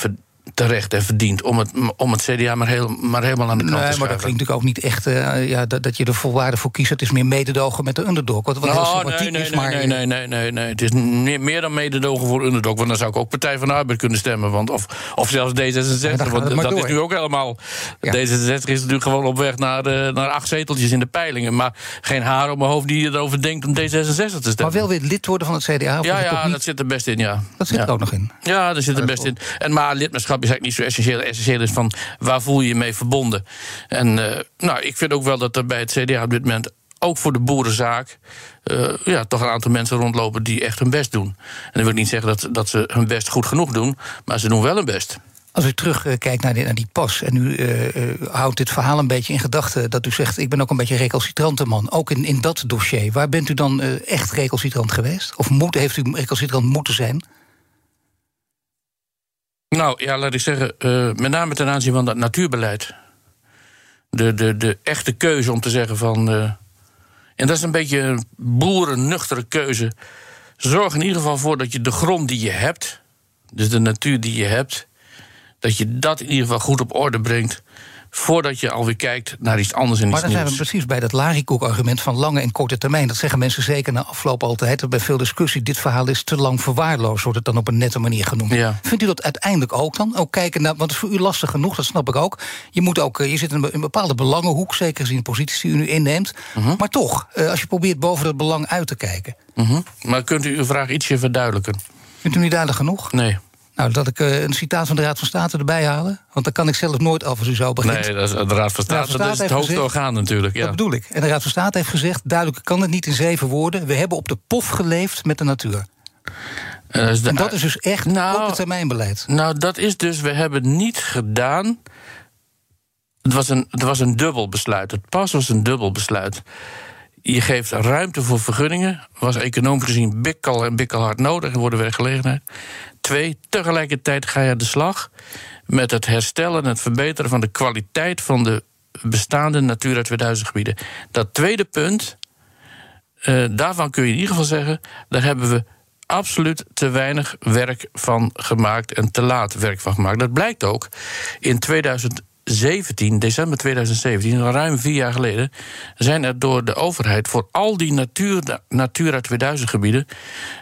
terecht en verdiend om het, om het CDA maar, heel, maar helemaal aan de kant nee, te maar dat klinkt natuurlijk ook niet echt uh, ja, dat, dat je er volwaardig voor kiest. Het is meer mededogen met de underdog. Wat, wat oh, heel sympathiek nee, is, nee, maar... Nee, nee, nee, nee, nee. Het is meer, meer dan mededogen voor underdog. Want dan zou ik ook Partij van de Arbeid kunnen stemmen. Want, of, of zelfs D66. Ja, want dat door. is nu ook helemaal... Ja. D66 is natuurlijk gewoon op weg naar, uh, naar acht zeteltjes in de peilingen. Maar geen haar op mijn hoofd die erover denkt om D66 te stemmen. Maar wel weer lid worden van het CDA? ja, ja dat zit er best in, ja. Dat zit er ook nog in? Ja, dat zit er best in. En, maar lidmaatschap is eigenlijk niet zo essentieel essentieel is van waar voel je je mee verbonden. En uh, nou, ik vind ook wel dat er bij het CDA op dit moment ook voor de boerenzaak uh, ja, toch een aantal mensen rondlopen die echt hun best doen. En dat wil niet zeggen dat, dat ze hun best goed genoeg doen, maar ze doen wel hun best. Als u terugkijkt naar, naar die pas en u uh, houdt dit verhaal een beetje in gedachten... dat u zegt, ik ben ook een beetje recalcitrante man. Ook in, in dat dossier. Waar bent u dan echt recalcitrant geweest? Of moet, heeft u recalcitrant moeten zijn? Nou ja, laat ik zeggen, uh, met name ten aanzien van dat natuurbeleid. De, de, de echte keuze om te zeggen van. Uh, en dat is een beetje een boerennuchtere keuze. Zorg in ieder geval voor dat je de grond die je hebt, dus de natuur die je hebt, dat je dat in ieder geval goed op orde brengt voordat je alweer kijkt naar iets anders en iets Maar dan nieuws. zijn we precies bij dat Larikoek-argument van lange en korte termijn. Dat zeggen mensen zeker na afloop altijd. Bij veel discussie, dit verhaal is te lang verwaarloosd... wordt het dan op een nette manier genoemd. Ja. Vindt u dat uiteindelijk ook dan? Ook kijken naar, want het is voor u lastig genoeg, dat snap ik ook. Je, moet ook, je zit in een bepaalde belangenhoek, zeker gezien de positie die u nu inneemt. Uh -huh. Maar toch, als je probeert boven dat belang uit te kijken... Uh -huh. Maar kunt u uw vraag ietsje verduidelijken? Vindt u niet duidelijk genoeg? Nee. Nou, dat ik uh, een citaat van de Raad van State erbij halen. Want dan kan ik zelf nooit af als u zo begint. Nee, dat is, de Raad van State, Raad van State dat is het hoogste gezegd, orgaan natuurlijk. Ja. Dat bedoel ik. En de Raad van State heeft gezegd... duidelijk kan het niet in zeven woorden. We hebben op de pof geleefd met de natuur. Uh, dus de, en dat is dus echt nou, korte termijnbeleid. Nou, dat is dus... We hebben niet gedaan... Het was, een, het was een dubbel besluit. Het pas was een dubbel besluit. Je geeft ruimte voor vergunningen. Was economisch gezien bikkel en bikkel hard nodig. Er worden werkgelegenheid. Twee, tegelijkertijd ga je aan de slag met het herstellen en het verbeteren van de kwaliteit van de bestaande Natura 2000 gebieden. Dat tweede punt, uh, daarvan kun je in ieder geval zeggen, daar hebben we absoluut te weinig werk van gemaakt en te laat werk van gemaakt. Dat blijkt ook. In 2000 2017, december 2017, ruim vier jaar geleden, zijn er door de overheid voor al die natuur, Natura 2000 gebieden,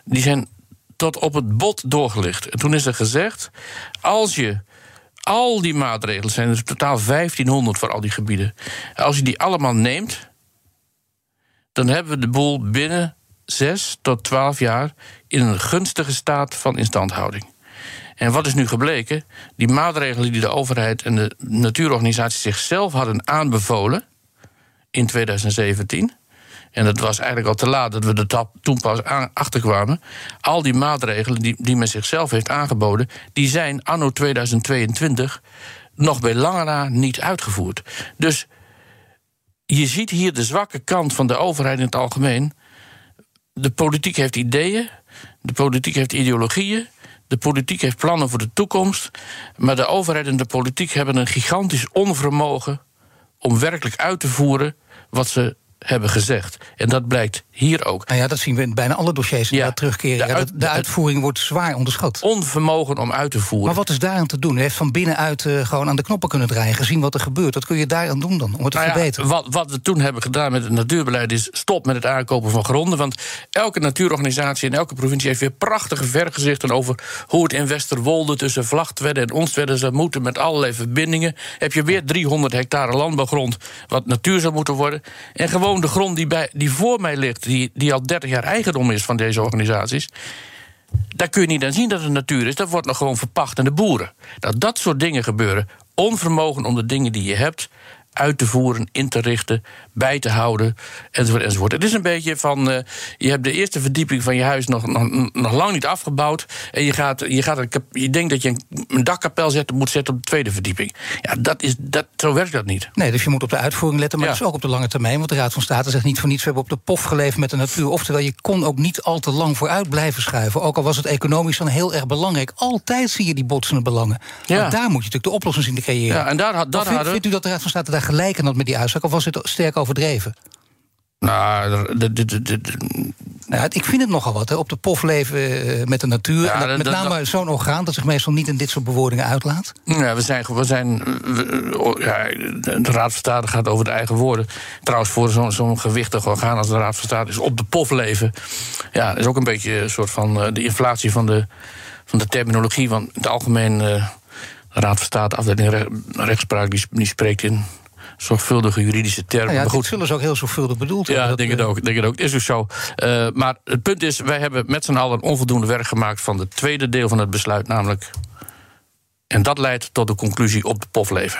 die zijn tot op het bot doorgelicht. En toen is er gezegd: als je al die maatregelen zijn, dus totaal 1500 voor al die gebieden, als je die allemaal neemt, dan hebben we de boel binnen 6 tot 12 jaar in een gunstige staat van instandhouding. En wat is nu gebleken? Die maatregelen die de overheid en de natuurorganisaties zichzelf hadden aanbevolen in 2017. En het was eigenlijk al te laat dat we er toen pas achterkwamen. Al die maatregelen die, die men zichzelf heeft aangeboden, die zijn anno 2022 nog bij lange na niet uitgevoerd. Dus je ziet hier de zwakke kant van de overheid in het algemeen. De politiek heeft ideeën, de politiek heeft ideologieën. De politiek heeft plannen voor de toekomst. Maar de overheid en de politiek hebben een gigantisch onvermogen om werkelijk uit te voeren wat ze hebben gezegd. En dat blijkt hier ook. Nou ja, dat zien we in bijna alle dossiers ja, terugkeren. De, uit, de, uitvoering wordt zwaar onderschat. Onvermogen om uit te voeren. Maar wat is daaraan te doen? U heeft van binnenuit uh, gewoon aan de knoppen kunnen draaien... gezien wat er gebeurt. Wat kun je daaraan doen dan, om het te nou verbeteren? wat, wat we toen hebben gedaan met het natuurbeleid... is stop met het aankopen van gronden. Want elke natuurorganisatie in elke provincie... heeft weer prachtige vergezichten over hoe het in Westerwolde... tussen Vlachtwedde en Onstwedde zou moeten... met allerlei verbindingen. Heb je weer 300 hectare landbouwgrond... wat natuur zou moeten worden. En gewoon de grond die, bij, die voor mij ligt die, die al 30 jaar eigendom is van deze organisaties. Daar kun je niet aan zien dat het natuur is. Dat wordt nog gewoon verpacht aan de boeren. Dat dat soort dingen gebeuren. Onvermogen om de dingen die je hebt uit te voeren, in te richten, bij te houden, enzovoort. enzovoort. Het is een beetje van, uh, je hebt de eerste verdieping van je huis nog, nog, nog lang niet afgebouwd... en je, gaat, je, gaat een, je denkt dat je een, een dakkapel zetten, moet zetten op de tweede verdieping. Ja, dat is, dat, zo werkt dat niet. Nee, dus je moet op de uitvoering letten, maar ja. dat is ook op de lange termijn... want de Raad van State zegt niet voor niets, we hebben op de pof geleefd met de natuur. Oftewel, je kon ook niet al te lang vooruit blijven schuiven. Ook al was het economisch dan heel erg belangrijk. Altijd zie je die botsende belangen. Ja. Maar daar moet je natuurlijk de oplossing zien te creëren. Ja, en daar, daar vindt, vindt u dat de Raad van State daar gelijk aan had met die uitspraak... of was het sterk overdreven? Nou, de, de, de, nou, ik vind het nogal wat, hè, op de pof leven eh, met de natuur. Ja, dat, met name zo'n orgaan dat zich meestal niet in dit soort bewoordingen uitlaat. Ja, we zijn. We zijn oh, ja, de Raad van State gaat over de eigen woorden. Trouwens, voor zo'n zo'n gewichtig orgaan als de Raad van State is op de pof leven. Ja, is ook een beetje een soort van de inflatie van de, van de terminologie. Want in het algemeen. Uh, de Raad van State, afdeling rechtspraak, die, die spreekt in zorgvuldige juridische termen. Nou ja, maar goed, zullen ze ook heel zorgvuldig bedoeld hebben. Ja, ik denk het ook. Denk het ook. Is dus zo. Uh, maar het punt is, wij hebben met z'n allen onvoldoende werk gemaakt van het tweede deel van het besluit, namelijk. En dat leidt tot de conclusie op de pofleven.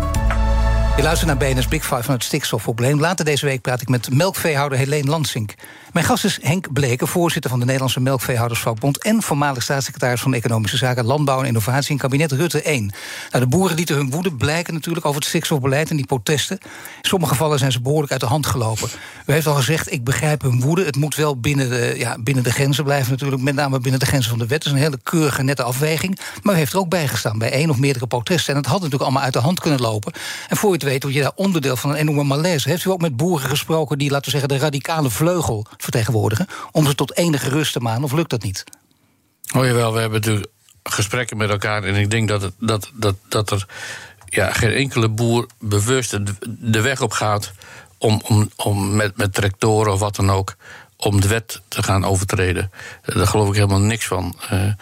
Je luistert naar BNS Big Five van het stikstofprobleem. Later deze week praat ik met melkveehouder Helene Lansink. Mijn gast is Henk Bleken, voorzitter van de Nederlandse Melkveehoudersvakbond... en voormalig staatssecretaris van Economische Zaken, Landbouw en Innovatie... in kabinet Rutte 1. Nou, de boeren lieten hun woede blijken natuurlijk over het stikstofbeleid... en die protesten. In sommige gevallen zijn ze behoorlijk uit de hand gelopen. U heeft al gezegd, ik begrijp hun woede. Het moet wel binnen de, ja, binnen de grenzen blijven natuurlijk. Met name binnen de grenzen van de wet. Dat is een hele keurige, nette afweging. Maar u heeft er ook bij gestaan bij één of meerdere protesten. En het had natuurlijk allemaal uit de hand kunnen lopen. En voor je het weet, word je daar onderdeel van een enorme malaise. Heeft u ook met boeren gesproken die, laten we zeggen... de radicale vleugel vertegenwoordigen... om ze tot enige rust te maken, of lukt dat niet? Oh jawel, we hebben natuurlijk gesprekken met elkaar... en ik denk dat, het, dat, dat, dat er ja, geen enkele boer bewust de weg op gaat... om, om, om met, met tractoren of wat dan ook om de wet te gaan overtreden. Daar geloof ik helemaal niks van. Uh,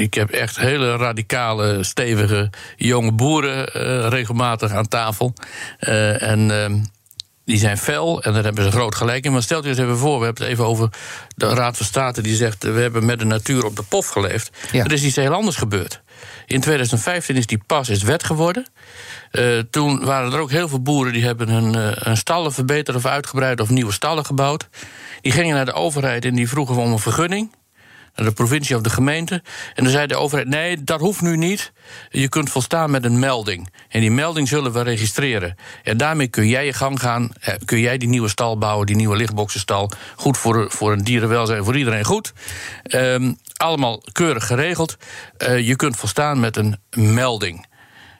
ik heb echt hele radicale, stevige, jonge boeren uh, regelmatig aan tafel. Uh, en ehm, die zijn fel en daar hebben ze groot gelijk in. Maar stelt u eens even voor, we hebben het even over de Raad van State... die zegt, we hebben met de natuur op de pof geleefd. Er is iets heel anders gebeurd. In 2015 is die pas is wet geworden. Uh, toen waren er ook heel veel boeren die hebben hun, uh, hun stallen verbeterd of uitgebreid... of nieuwe stallen gebouwd. Die gingen naar de overheid en die vroegen om een vergunning. De provincie of de gemeente. En dan zei de overheid: nee, dat hoeft nu niet. Je kunt volstaan met een melding. En die melding zullen we registreren. En daarmee kun jij je gang gaan. eh, Kun jij die nieuwe stal bouwen, die nieuwe lichtboxenstal. Goed voor, voor een dierenwelzijn, voor iedereen goed. Ehm, allemaal keurig geregeld. Eh, je kunt volstaan met een melding.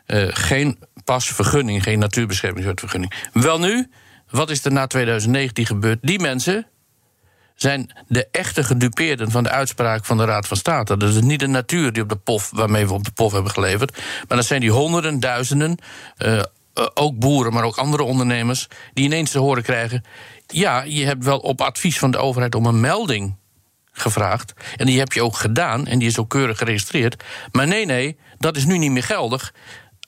Eh, geen pasvergunning, geen natuurbeschermingswetvergunning. Wel nu, wat is er na 2019 gebeurd? Die mensen zijn de echte gedupeerden van de uitspraak van de Raad van State. Dat is niet de natuur die op de pof, waarmee we op de pof hebben geleverd. Maar dat zijn die honderden, duizenden, eh, eh, ook boeren, maar ook andere ondernemers, die ineens te horen krijgen: ja, je hebt wel op advies van de overheid om een melding gevraagd. En die heb je ook gedaan en die is ook keurig geregistreerd. Maar nee, nee, dat is nu niet meer geldig.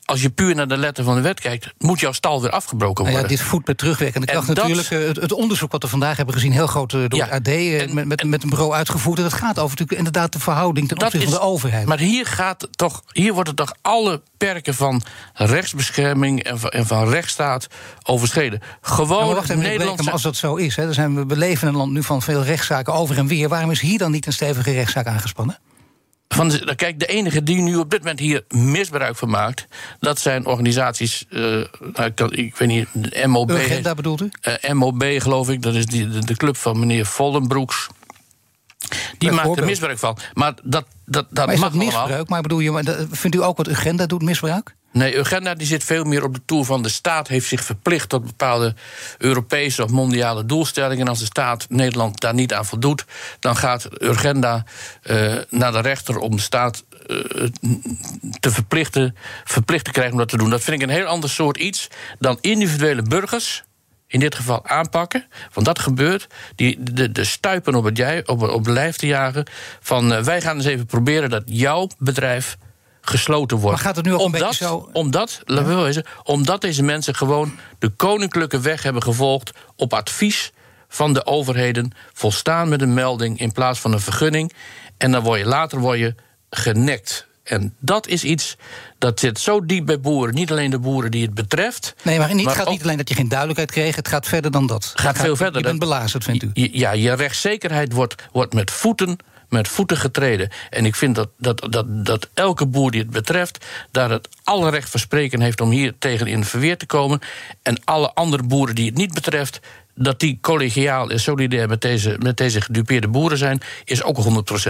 Als je puur naar de letter van de wet kijkt, moet jouw stal weer afgebroken Nou worden. ja, dit voedt met terugwerkende En kracht natuurlijk. Eh, Het, onderzoek wat we vandaag hebben gezien, heel groot eh, door Ja, het AD, eh, en- met, met, met een bureau uitgevoerd. En dat gaat over natuurlijk inderdaad de verhouding ten opzichte van de overheid. Maar hier, gaat toch, hier worden toch alle perken van rechtsbescherming en van, en van rechtsstaat overschreden. Gewoon Nou, wacht even, Nederland. Als dat zo is, hè, dan zijn we, we leven in een land nu van veel rechtszaken over en weer. Waarom is hier dan niet een stevige rechtszaak aangespannen? Van, de- kijk, de enige die nu op dit moment hier misbruik van maakt, dat zijn organisaties. eh, nou, ik, weet niet, MOB. Urgenda bedoelt u? eh, MOB, geloof ik, dat is die, de, de club van meneer Vollenbroeks. Die maakt er misbruik van. Maar dat, dat, dat Maar is mag dat allemaal. misbruik? Maar bedoel je, vindt u ook wat Urgenda doet misbruik? Nee, Urgenda die zit veel meer op de toer van de staat heeft zich verplicht tot bepaalde Europese of mondiale doelstellingen. En als de staat Nederland daar niet aan voldoet, dan gaat Urgenda eh, naar de rechter om de staat eh, te verplichten, verplicht te krijgen om dat te doen. Dat vind ik een heel ander soort iets dan individuele burgers. In dit geval aanpakken, want dat gebeurt. Die, de, de stuipen op het, jij, op, op lijf te jagen. Van eh, wij gaan eens even proberen dat jouw bedrijf gesloten wordt. Maar gaat het nu ook een omdat, beetje zo- Omdat, laten we wel wezen, omdat deze mensen gewoon de koninklijke weg hebben gevolgd op advies van de overheden, volstaan met een melding in plaats van een vergunning. En dan word je later word je genekt. En dat is iets dat zit zo diep bij boeren. Niet alleen de boeren die het betreft. Nee, maar, niet, het gaat niet alleen dat je geen duidelijkheid kreeg, het gaat verder dan dat. gaat veel verder. Je bent belazerd, vindt u? Ja, je rechtszekerheid wordt, wordt met, voeten, met voeten getreden. En ik vind dat, dat, dat, dat elke boer die het betreft... daar het alle recht van spreken heeft om hier tegen in verweer te komen. En alle andere boeren die het niet betreft... dat die collegiaal en solidair met deze, met deze gedupeerde boeren zijn... is ook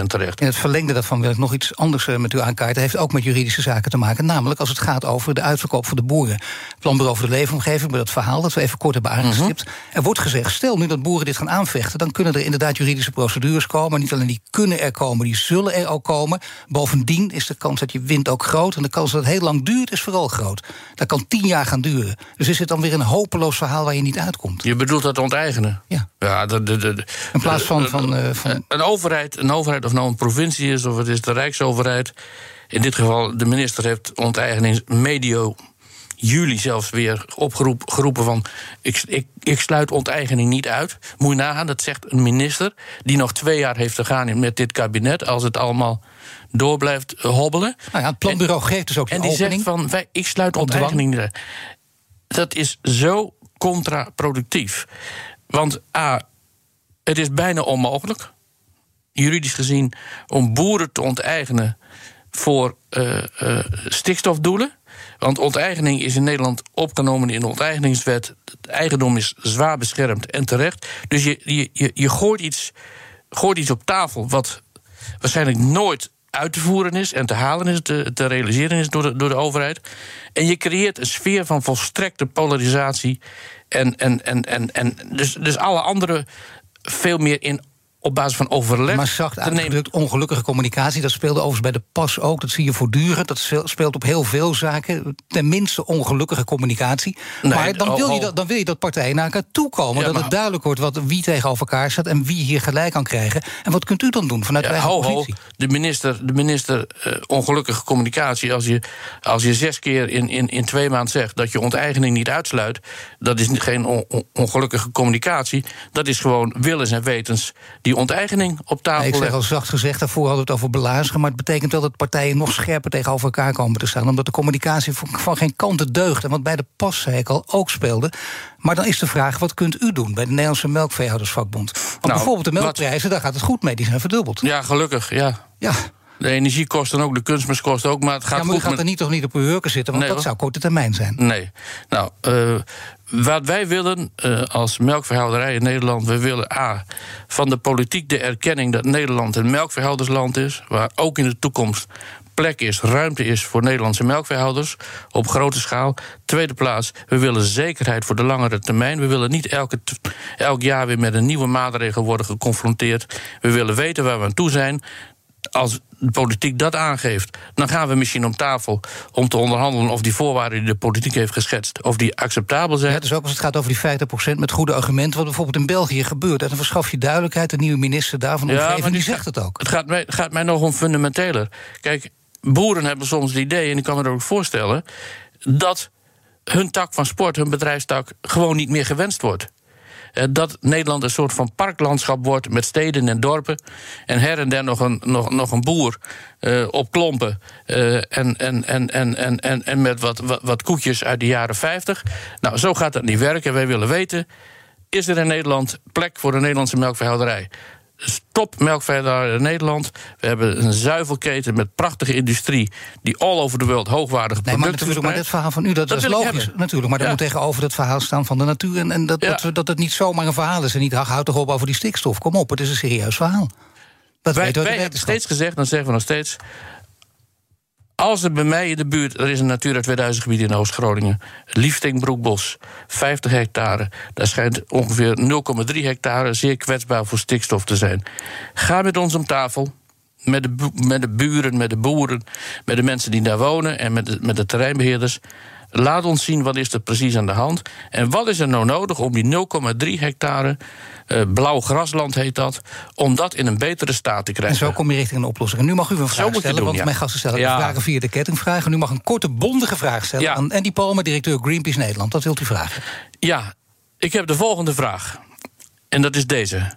100% terecht. In het verlengde daarvan wil ik nog iets anders eh, met u aankaarten. Het heeft ook met juridische zaken te maken. Namelijk als het gaat over de uitverkoop voor de boeren. Het Planbureau voor de Leefomgeving, met dat verhaal dat we even kort hebben aangestipt. Er wordt gezegd, stel nu dat boeren dit gaan aanvechten... dan kunnen er inderdaad juridische procedures komen. Niet alleen die kunnen er komen, die zullen er ook komen. Bovendien is de kans dat je wint ook groot. En de kans dat het heel lang duurt is vooral groot. Dat kan tien jaar gaan duren. Dus is het dan weer een hopeloos verhaal waar je niet uitkomt. Je bedoelt dat onteigenen? Ja. Ja, de, de, de, In plaats van... van, eh, van Een overheid, een overheid, of nou een provincie is of het is de Rijksoverheid. In dit geval, de minister heeft onteigening medio juli zelfs weer opgeroepen geroepen van... Ik, ik, ik sluit onteigening niet uit. Moet je nagaan, dat zegt een minister... die nog twee jaar heeft te gaan met dit kabinet... als het allemaal door blijft eh, hobbelen. nou ja, het planbureau geeft dus ook En die opening. zegt van, wij, ik sluit onteigening niet uit. Dat is zo contraproductief. Want A, het is bijna onmogelijk, juridisch gezien, om boeren te onteigenen voor eh, eh, stikstofdoelen. Want onteigening is in Nederland opgenomen in de onteigeningswet. Het eigendom is zwaar beschermd en terecht. Dus je, je, je, gooit, iets, gooit iets op tafel wat waarschijnlijk nooit uit te voeren is en te halen is, te, te realiseren is door de, door de overheid. En je creëert een sfeer van volstrekte polarisatie. En, en, en, en, en dus, dus alle andere veel meer in, op basis van overleg. Maar zacht uitgedrukt, ongelukkige communicatie. Dat speelde overigens bij de pas ook. Dat zie je voortdurend. Dat speel- speelt op heel veel zaken. Tenminste, ongelukkige communicatie. Nee, maar dan oh, wil, je oh. dat, dan wil je dat partijen naar elkaar toekomen. Ja, dat maar- het duidelijk wordt wat, wie tegenover elkaar staat... en wie hier gelijk kan krijgen. En wat kunt u dan doen vanuit Ja, uw eigen ho, ho. De minister, de minister eh, ongelukkige communicatie. Als je, als je zes keer in, in, in twee maanden zegt dat je onteigening niet uitsluit. dat is geen on- on- ongelukkige communicatie. Dat is gewoon willens en wetens die die onteigening op tafel Nee, ik zeg leggen. al zacht gezegd, daarvoor hadden we het over belazigen... maar het betekent wel dat partijen nog scherper tegenover elkaar komen te staan... omdat de communicatie van, geen kanten deugt. En wat bij de pas, zei ik al, ook speelde. Maar dan is de vraag, wat kunt u doen bij de Nederlandse Melkveehoudersvakbond? Want Nou, bijvoorbeeld de wat- melkprijzen, daar gaat het goed mee, die zijn verdubbeld. Ja, gelukkig, ja. Ja, De energiekosten ook, de kunstmestkosten ook, maar het gaat ja maar u gaat met- er niet toch niet op uw hurken zitten... want Nee, dat hoor. zou korte termijn zijn. Nee. Nou, eh, wat wij willen eh, als melkveehouderij in Nederland... we willen A, van de politiek de erkenning dat Nederland een melkveehoudersland is... waar ook in de toekomst plek is, ruimte is voor Nederlandse melkveehouders... op grote schaal. Tweede plaats, we willen zekerheid voor de langere termijn. We willen niet elke, elk jaar weer met een nieuwe maatregel worden geconfronteerd. We willen weten waar we aan toe zijn als de politiek dat aangeeft, dan gaan we misschien om tafel om te onderhandelen of die voorwaarden die de politiek heeft geschetst, of die acceptabel zijn. Ja, dus ook als het gaat over die 50% met goede argumenten... wat bijvoorbeeld in België gebeurt. En dan verschaf je duidelijkheid, de nieuwe minister daar van de omgeving... die die zegt het ook. Het gaat mij, het gaat mij nog om fundamenteler. Kijk, boeren hebben soms het idee, en ik kan me er ook voorstellen, dat hun tak van sport, hun bedrijfstak, gewoon niet meer gewenst wordt. Eh, Dat Nederland een soort van parklandschap wordt met steden en dorpen. En her en der nog een, nog, nog een boer eh, op klompen. eh, en, en, en, en, en, en, met wat, wat, koetjes uit de jaren 50. Nou, zo gaat dat niet werken. Wij willen weten: is er in Nederland plek voor de Nederlandse melkveehouderij? Stop melkveehouderij in Nederland. We hebben een zuivelketen met prachtige industrie. die all over the world hoogwaardige Nee, maar producten natuurlijk, maar dit verspreidt. verhaal van u, dat, Dat is logisch. Natuurlijk, maar Ja. moet tegenover het verhaal staan van de natuur... en, en dat, Ja. dat, dat het niet zomaar een verhaal is. En niet, ach, houd toch op over die stikstof. Kom op, het is een serieus verhaal. Dat Wij, weten we wij de hebben steeds gezegd, dan zeggen we nog steeds. Als er bij mij in de buurt, er is een Natura 2000 gebied in Oost-Groningen, Liefstingbroekbos, 50 hectare. Daar schijnt ongeveer 0,3 hectare zeer kwetsbaar voor stikstof te zijn. Ga met ons om tafel. Met de, met de buren, met de boeren, met de mensen die daar wonen en met de, met de terreinbeheerders. Laat ons zien wat is er precies aan de hand. En wat is er nou nodig om die 0,3 hectare, eh, blauw grasland heet dat, om dat in een betere staat te En krijgen. zo kom je richting een oplossing. En nu mag u een vraag stellen, doen, want ja. mijn gasten stellen Ja. vragen via de kettingvraag. En u mag een korte, bondige vraag stellen Ja. aan Andy Palmer, directeur Greenpeace Nederland. Wat wilt u vragen? Ja, ik heb de volgende vraag. En dat is deze.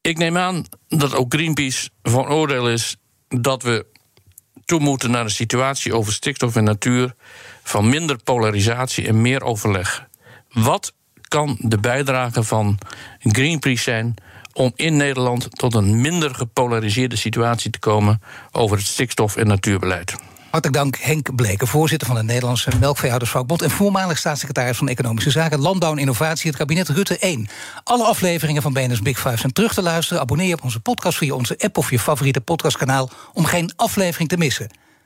Ik neem aan dat ook Greenpeace van oordeel is dat we toe moeten naar een situatie over stikstof en natuur van minder polarisatie en meer overleg. Wat kan de bijdrage van Greenpeace zijn om in Nederland tot een minder gepolariseerde situatie te komen over het stikstof- en natuurbeleid? Hartelijk dank Henk Bleken, voorzitter van de Nederlandse Melkveehoudersvakbond... en voormalig staatssecretaris van Economische Zaken, Landbouw en Innovatie... het kabinet Rutte 1. Alle afleveringen van BNS Big Five zijn terug te luisteren. Abonneer je op onze podcast via onze app of je favoriete podcastkanaal... om geen aflevering te missen.